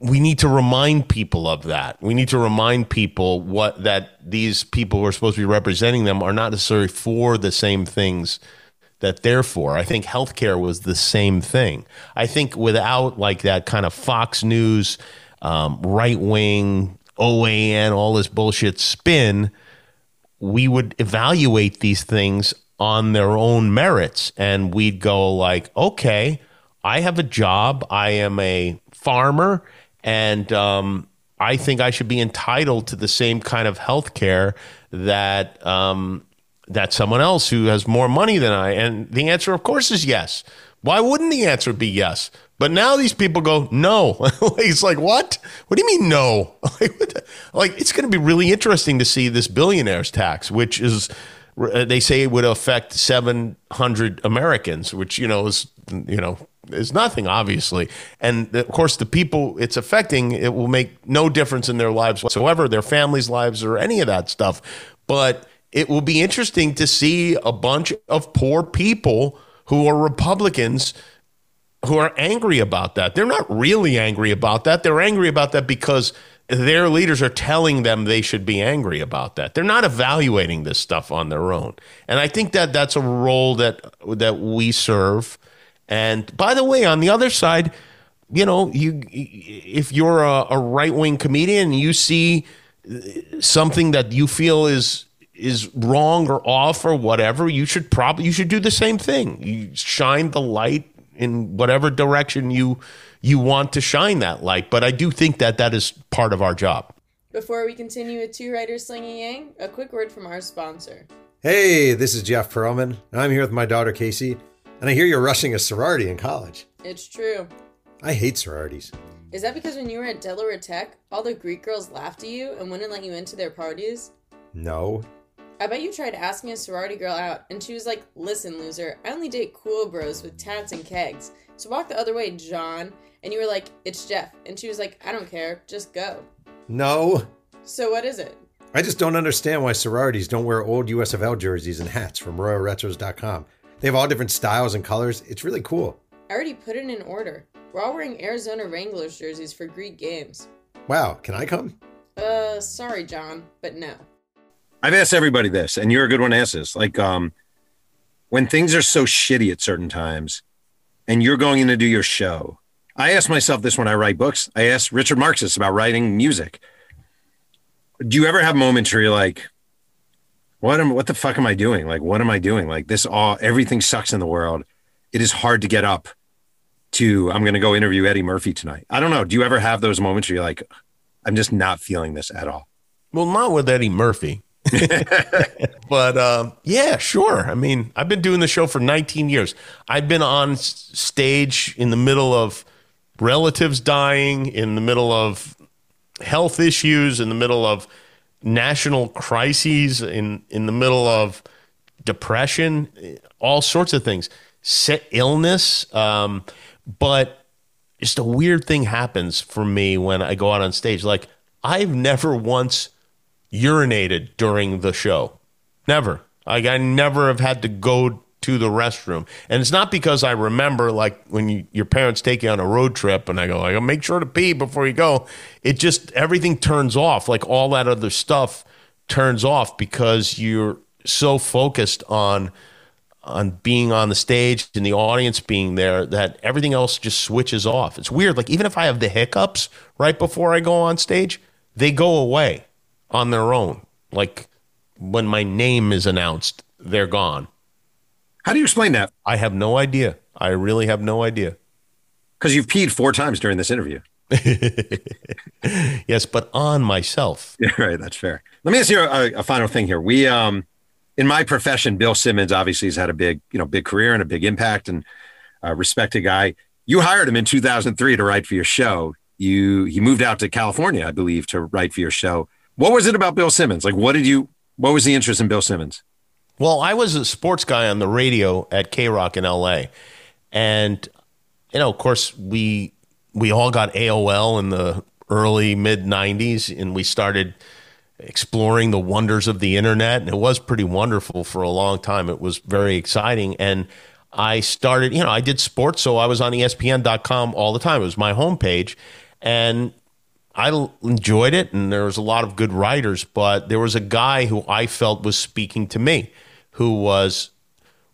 we need to remind people of that. We need to remind people what that these people who are supposed to be representing them are not necessarily for the same things that they're for. I think healthcare was the same thing. I think without like that kind of Fox News, um, right wing, OAN, all this bullshit spin, we would evaluate these things on their own merits and we'd go like, okay, I have a job. I am a farmer and um, I think I should be entitled to the same kind of health care that um, that someone else who has more money than I. And the answer, of course, is yes. Why wouldn't the answer be yes? But now these people go, no. it's like, what? What do you mean, no? like, it's going to be really interesting to see this billionaires tax, which is, uh, they say it would affect 700 Americans, which, you know, is, you know, is nothing, obviously. And of course, the people it's affecting, it will make no difference in their lives whatsoever, their families' lives, or any of that stuff. But it will be interesting to see a bunch of poor people who are Republicans who are angry about that. They're not really angry about that. They're angry about that because their leaders are telling them they should be angry about that. They're not evaluating this stuff on their own. And I think that that's a role that that we serve. And by the way, on the other side, you know, you if you're a, a right wing comedian, you see something that you feel is is wrong or off or whatever, you should probably you should do the same thing. You shine the light in whatever direction you you want to shine that light. But I do think that that is part of our job. Before we continue with two writers slinging yang, a quick word from our sponsor. Hey, this is Jeff Pearlman, and I'm here with my daughter Casey, and I hear you're rushing a sorority in college. It's true. I hate sororities. Is that because when you were at Delaware Tech, all the Greek girls laughed at you and wouldn't let you into their parties? No. I bet you tried asking a sorority girl out, and she was like, Listen, loser, I only date cool bros with tats and kegs. So walk the other way, John. And you were like, It's Jeff. And she was like, I don't care, just go. No. So what is it? I just don't understand why sororities don't wear old USFL jerseys and hats from RoyalRetros.com. They have all different styles and colors. It's really cool. I already put it in order. We're all wearing Arizona Wranglers jerseys for Greek games. Wow, can I come? Uh, sorry, John, but no. I've asked everybody this, and you're a good one to ask this. Like, um, when things are so shitty at certain times, and you're going in to do your show, I ask myself this when I write books. I ask Richard Marxus about writing music. Do you ever have moments where you're like, what am what the fuck am I doing? Like, what am I doing? Like this all everything sucks in the world. It is hard to get up to I'm gonna go interview Eddie Murphy tonight. I don't know. Do you ever have those moments where you're like, I'm just not feeling this at all? Well, not with Eddie Murphy. but um, yeah, sure. I mean, I've been doing the show for 19 years. I've been on stage in the middle of relatives dying, in the middle of health issues, in the middle of national crises, in in the middle of depression, all sorts of things, set illness. Um, but just a weird thing happens for me when I go out on stage. Like I've never once urinated during the show. Never. Like I never have had to go to the restroom. And it's not because I remember like when you, your parents take you on a road trip and I go, like, make sure to pee before you go. It just everything turns off. Like all that other stuff turns off because you're so focused on on being on the stage and the audience being there that everything else just switches off. It's weird. Like even if I have the hiccups right before I go on stage, they go away on their own. Like when my name is announced, they're gone. How do you explain that? I have no idea. I really have no idea. Because you've peed four times during this interview. yes, but on myself. Yeah, right. That's fair. Let me ask you a, a, final thing here. We, um, in my profession, Bill Simmons obviously has had a big, you know, big career and a big impact and a respected guy. You hired him in 2003 to write for your show. You he moved out to California, I believe, to write for your show. What was it about Bill Simmons? Like, what did you? What was the interest in Bill Simmons? Well, I was a sports guy on the radio at KROQ in L.A., and you know, of course, we we all got AOL in the early mid '90s, and we started exploring the wonders of the internet, and it was pretty wonderful for a long time. It was very exciting, and I started, you know, I did sports, so I was on ESPN.com all the time. It was my homepage, and I enjoyed it, and there was a lot of good writers, but there was a guy who I felt was speaking to me, who was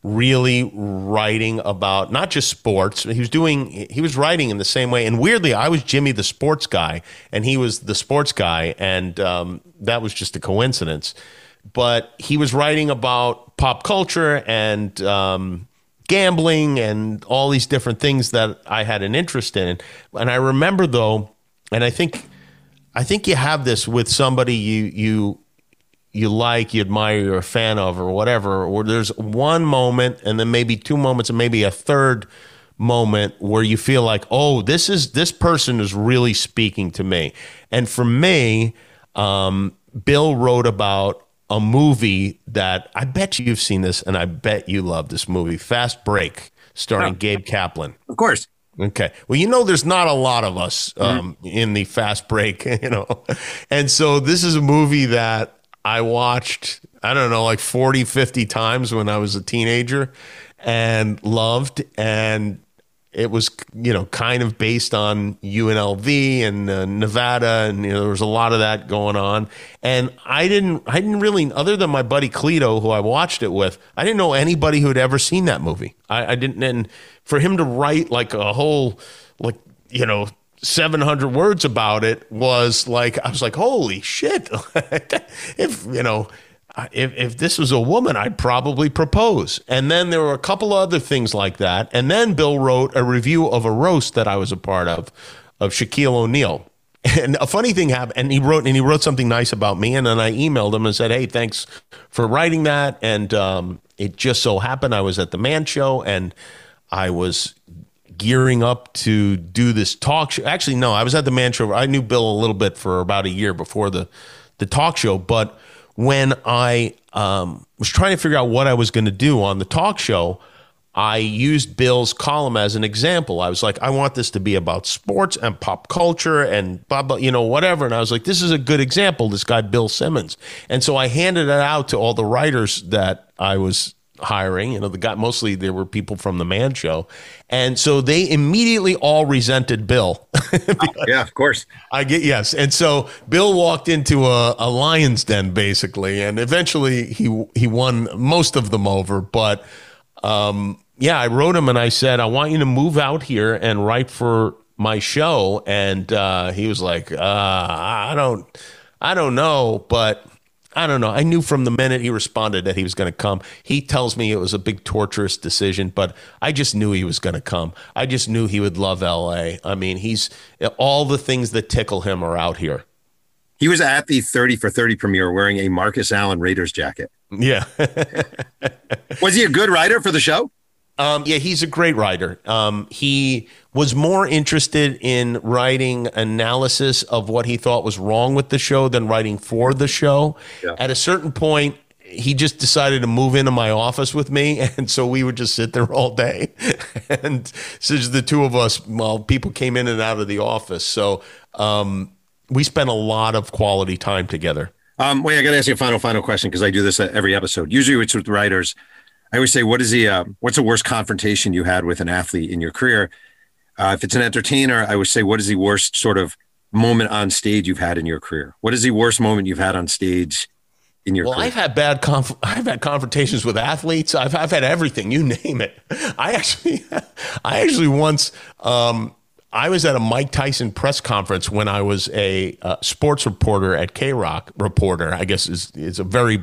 really writing about not just sports. He was doing, he was writing in the same way. And weirdly, I was Jimmy the sports guy, and he was the sports guy, and um, that was just a coincidence. But he was writing about pop culture and um, gambling and all these different things that I had an interest in. And I remember though, and I think I think you have this with somebody you you you like, you admire, you're a fan of, or whatever. Or there's one moment, and then maybe two moments, and maybe a third moment where you feel like, oh, this is this person is really speaking to me. And for me, um, Bill wrote about a movie that I bet you've seen this, and I bet you love this movie, Fast Break, starring Oh. Gabe Kaplan. Of course. Okay. Well, you know, there's not a lot of us um, in the fast break, you know. And so this is a movie that I watched, I don't know, like 40, 50 times when I was a teenager and loved. And it was, you know, kind of based on UNLV and uh, Nevada. And, you know, there was a lot of that going on. And I didn't, I didn't really, other than my buddy Cleto, who I watched it with, I didn't know anybody who had ever seen that movie. I, I didn't, and for him to write like a whole, like, you know, 700 words about it was like, I was like, holy shit. if, you know, if, if this was a woman, I'd probably propose. And then there were a couple other things like that. And then Bill wrote a review of a roast that I was a part of, of Shaquille O'Neal. And a funny thing happened, and he wrote and he wrote something nice about me, and then I emailed him and said, "Hey, thanks for writing that." And um, it just so happened I was at the Man Show, and I was gearing up to do this talk show. Actually, no, I was at the Man Show. I knew Bill a little bit for about a year before the the talk show, but when I um, was trying to figure out what I was going to do on the talk show, I used Bill's column as an example. I was like, I want this to be about sports and pop culture and blah blah, you know, whatever. And I was like, this is a good example. This guy Bill Simmons. And so I handed it out to all the writers that I was hiring. You know, the guy mostly there were people from the Man Show, and so they immediately all resented Bill. Yeah, of course. I get yes, and so Bill walked into a, a lion's den basically, and eventually he he won most of them over. But um, yeah, I wrote him and I said, I want you to move out here and write for my show, and uh, he was like, uh, I don't, I don't know, but. I don't know. I knew from the minute he responded that he was going to come. He tells me it was a big torturous decision, but I just knew he was going to come. I just knew he would love LA. I mean, he's all the things that tickle him are out here. He was at the 30 for 30 premiere wearing a Marcus Allen Raiders jacket. Yeah. Was he a good writer for the show? Um, yeah, he's a great writer. Um, he was more interested in writing analysis of what he thought was wrong with the show than writing for the show. Yeah. At a certain point, he just decided to move into my office with me, and so we would just sit there all day. and just the two of us, well, people came in and out of the office, so um, we spent a lot of quality time together. Um, wait, I got to ask you a final, final question because I do this every episode. Usually it's with writers. I always say, what is the, uh, what's the worst confrontation you had with an athlete in your career? Uh, if it's an entertainer, I would say, what is the worst sort of moment on stage you've had in your career? What is the worst moment you've had on stage in your Well, career? I've had bad conf- I've had confrontations with athletes. I've I've had everything. You name it. I actually I actually once um, I was at a Mike Tyson press conference when I was a uh, sports reporter at KROQ. Reporter, I guess is is a very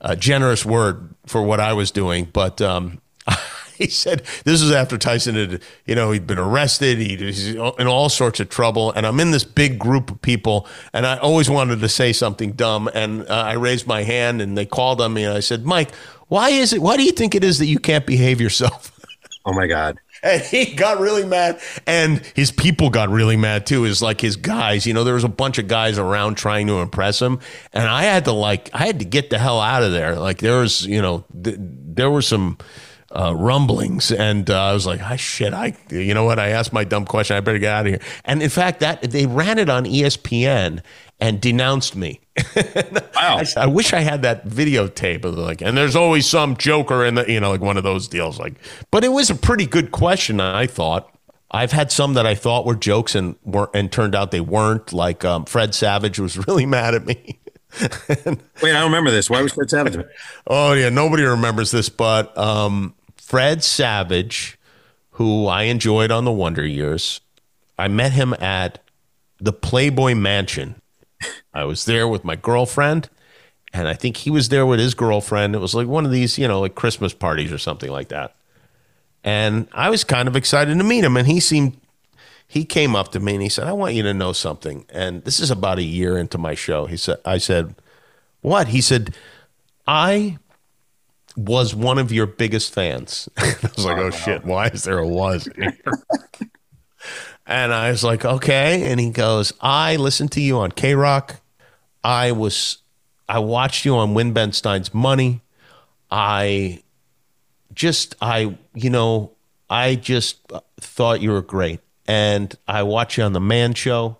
uh, generous word for what I was doing, but. Um, He said this is after Tyson had, you know, he'd been arrested. He, he's in all sorts of trouble, and I'm in this big group of people, and I always wanted to say something dumb, and uh, I raised my hand, and they called on me, and I said, "Mike, why is it? Why do you think it is that you can't behave yourself?" oh my God. And he got really mad, and his people got really mad too. Is like his guys, you know, there was a bunch of guys around trying to impress him, and I had to like, I had to get the hell out of there. Like there was, you know, th- there were some uh, rumblings, and uh, I was like, "Ah, shit, I, you know what?" I asked my dumb question. I better get out of here. And in fact, that they ran it on ESPN and denounced me. Wow. I, I wish I had that videotape of like, and there's always some joker in the, you know, like one of those deals. Like, but it was a pretty good question. I thought. I've had some that I thought were jokes and weren't, and turned out they weren't. Like um, Fred Savage was really mad at me. Wait, I don't remember this. Why was Fred Savage? Oh yeah, nobody remembers this, but um, Fred Savage, who I enjoyed on the Wonder Years, I met him at the Playboy Mansion. I was there with my girlfriend, and I think he was there with his girlfriend. It was like one of these, you know, like Christmas parties or something like that. And I was kind of excited to meet him, and he seemed he came up to me and he said, "I want you to know something." And this is about a year into my show. He said, "I said, what?" He said, "I was one of your biggest fans. I was like, oh shit, why is there a was here? and I was like, okay. And he goes, I listened to you on KROQ. I was, I watched you on Win Ben Stein's Money. I just, I, you know, I just thought you were great. And I watched you on The Man Show.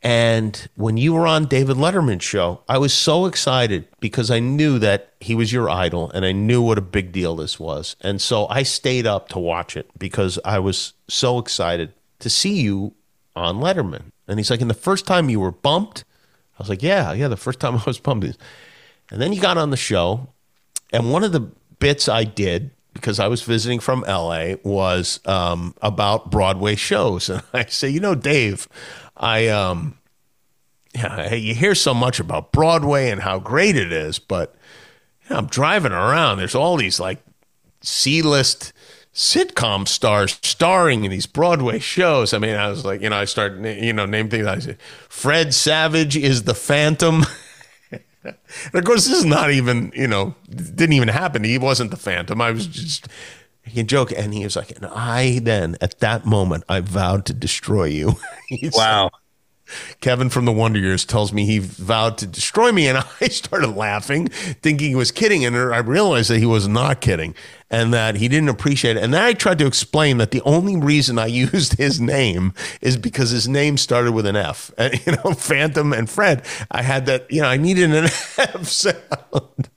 And when you were on David Letterman's show, I was so excited because I knew that he was your idol and I knew what a big deal this was. And so I stayed up to watch it because I was so excited to see you on Letterman. And he's like, and the first time you were bumped? I was like, yeah, yeah, the first time I was bumped. And then you got on the show. And one of the bits I did because I was visiting from LA was um, about Broadway shows. And I say, you know, Dave, I um yeah, you hear so much about Broadway and how great it is, but you know, I'm driving around. There's all these like C-list sitcom stars starring in these Broadway shows. I mean, I was like, you know, I start, you know, name things. I said, Fred Savage is the Phantom. and of course, this is not even, you know, didn't even happen. He wasn't the Phantom. I was just he joke, and he was like, and I then at that moment I vowed to destroy you. wow. Kevin from the Wonder Years tells me he vowed to destroy me, and I started laughing, thinking he was kidding, and I realized that he was not kidding, and that he didn't appreciate it. And then I tried to explain that the only reason I used his name is because his name started with an F. And, you know, Phantom and Fred. I had that. You know, I needed an F sound.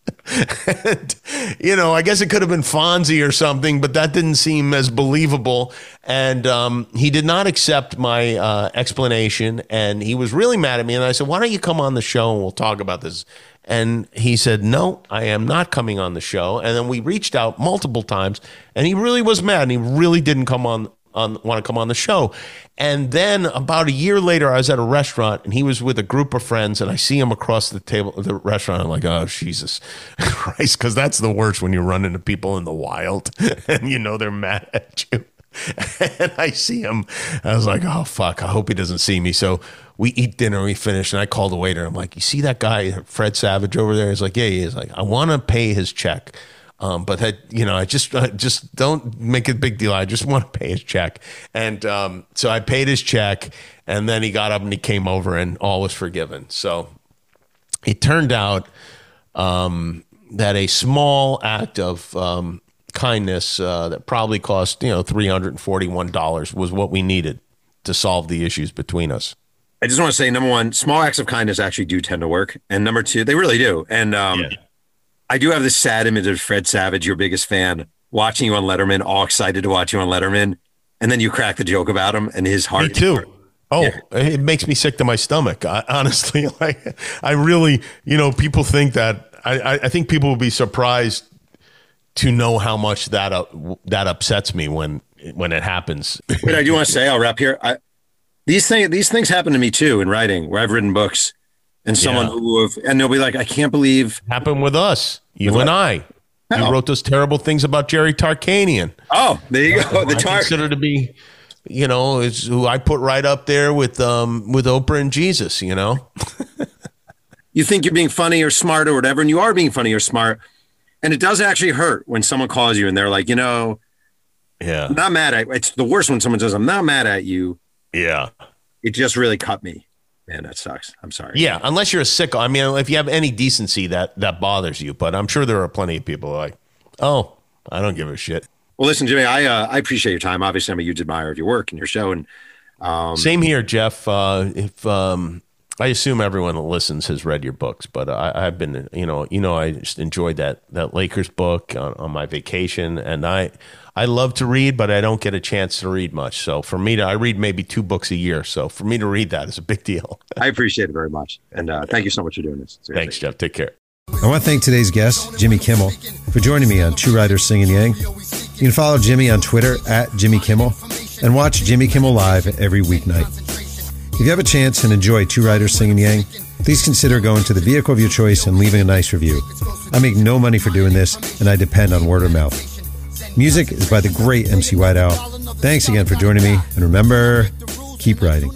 And, you know, I guess it could have been Fonzie or something, but that didn't seem as believable. And um, he did not accept my uh, explanation, and he was really mad at me. And I said, "Why don't you come on the show and we'll talk about this?" And he said, "No, I am not coming on the show." And then we reached out multiple times, and he really was mad, and he really didn't come on on want to come on the show. And then about a year later, I was at a restaurant and he was with a group of friends, and I see him across the table the restaurant. I'm like, oh Jesus Christ, because that's the worst when you run into people in the wild and you know they're mad at you. And I see him. I was like, oh fuck, I hope he doesn't see me. So we eat dinner, we finish, and I call the waiter. I'm like, you see that guy, Fred Savage over there? He's like, yeah, he is. Like, I want to pay his check. Um, but that you know, I just I just don't make a big deal. I just want to pay his check, and um, so I paid his check, and then he got up and he came over, and all was forgiven. So it turned out um, that a small act of um, kindness uh, that probably cost you know three hundred and forty one dollars was what we needed to solve the issues between us. I just want to say, number one, small acts of kindness actually do tend to work, and number two, they really do. And um, yeah I do have this sad image of Fred Savage, your biggest fan, watching you on Letterman, all excited to watch you on Letterman, and then you crack the joke about him and his heart. Me too. Oh, yeah. it makes me sick to my stomach. I, honestly, like I really, you know, people think that I, I think people will be surprised to know how much that uh, that upsets me when when it happens. But I do want to say, I'll wrap here. I, these things these things happen to me too in writing, where I've written books and someone yeah. who have, and they'll be like, I can't believe happened with us, you with and I. You wrote those terrible things about Jerry Tarkanian. Oh, there you go. The Tar- I consider to be, you know, is who I put right up there with um with Oprah and Jesus. You know. you think you're being funny or smart or whatever, and you are being funny or smart, and it does actually hurt when someone calls you and they're like, you know, yeah, I'm not mad at. It's the worst when someone says, "I'm not mad at you." Yeah, it just really cut me. Man, that sucks. I'm sorry. Yeah, unless you're a sicko. I mean, if you have any decency, that that bothers you. But I'm sure there are plenty of people like, oh, I don't give a shit. Well, listen, Jimmy, I uh, I appreciate your time. Obviously, I'm a huge admirer of your work and your show. And um, same here, Jeff. Uh, if um, I assume everyone that listens has read your books, but I, have been, you know, you know, I just enjoyed that that Lakers book on, on my vacation, and I I love to read, but I don't get a chance to read much. So for me to, I read maybe two books a year. So for me to read that is a big deal. I appreciate it very much. And uh, thank you so much for doing this. Seriously. Thanks, Jeff. Take care. I want to thank today's guest, Jimmy Kimmel, for joining me on Two Writers Slinging Yang. You can follow Jimmy on Twitter at Jimmy Kimmel and watch Jimmy Kimmel Live every weeknight. If you have a chance and enjoy Two Writers Slinging Yang, please consider going to the vehicle of your choice and leaving a nice review. I make no money for doing this, and I depend on word of mouth. Music is by the great MC Whiteout. Thanks again for joining me, and remember, keep writing.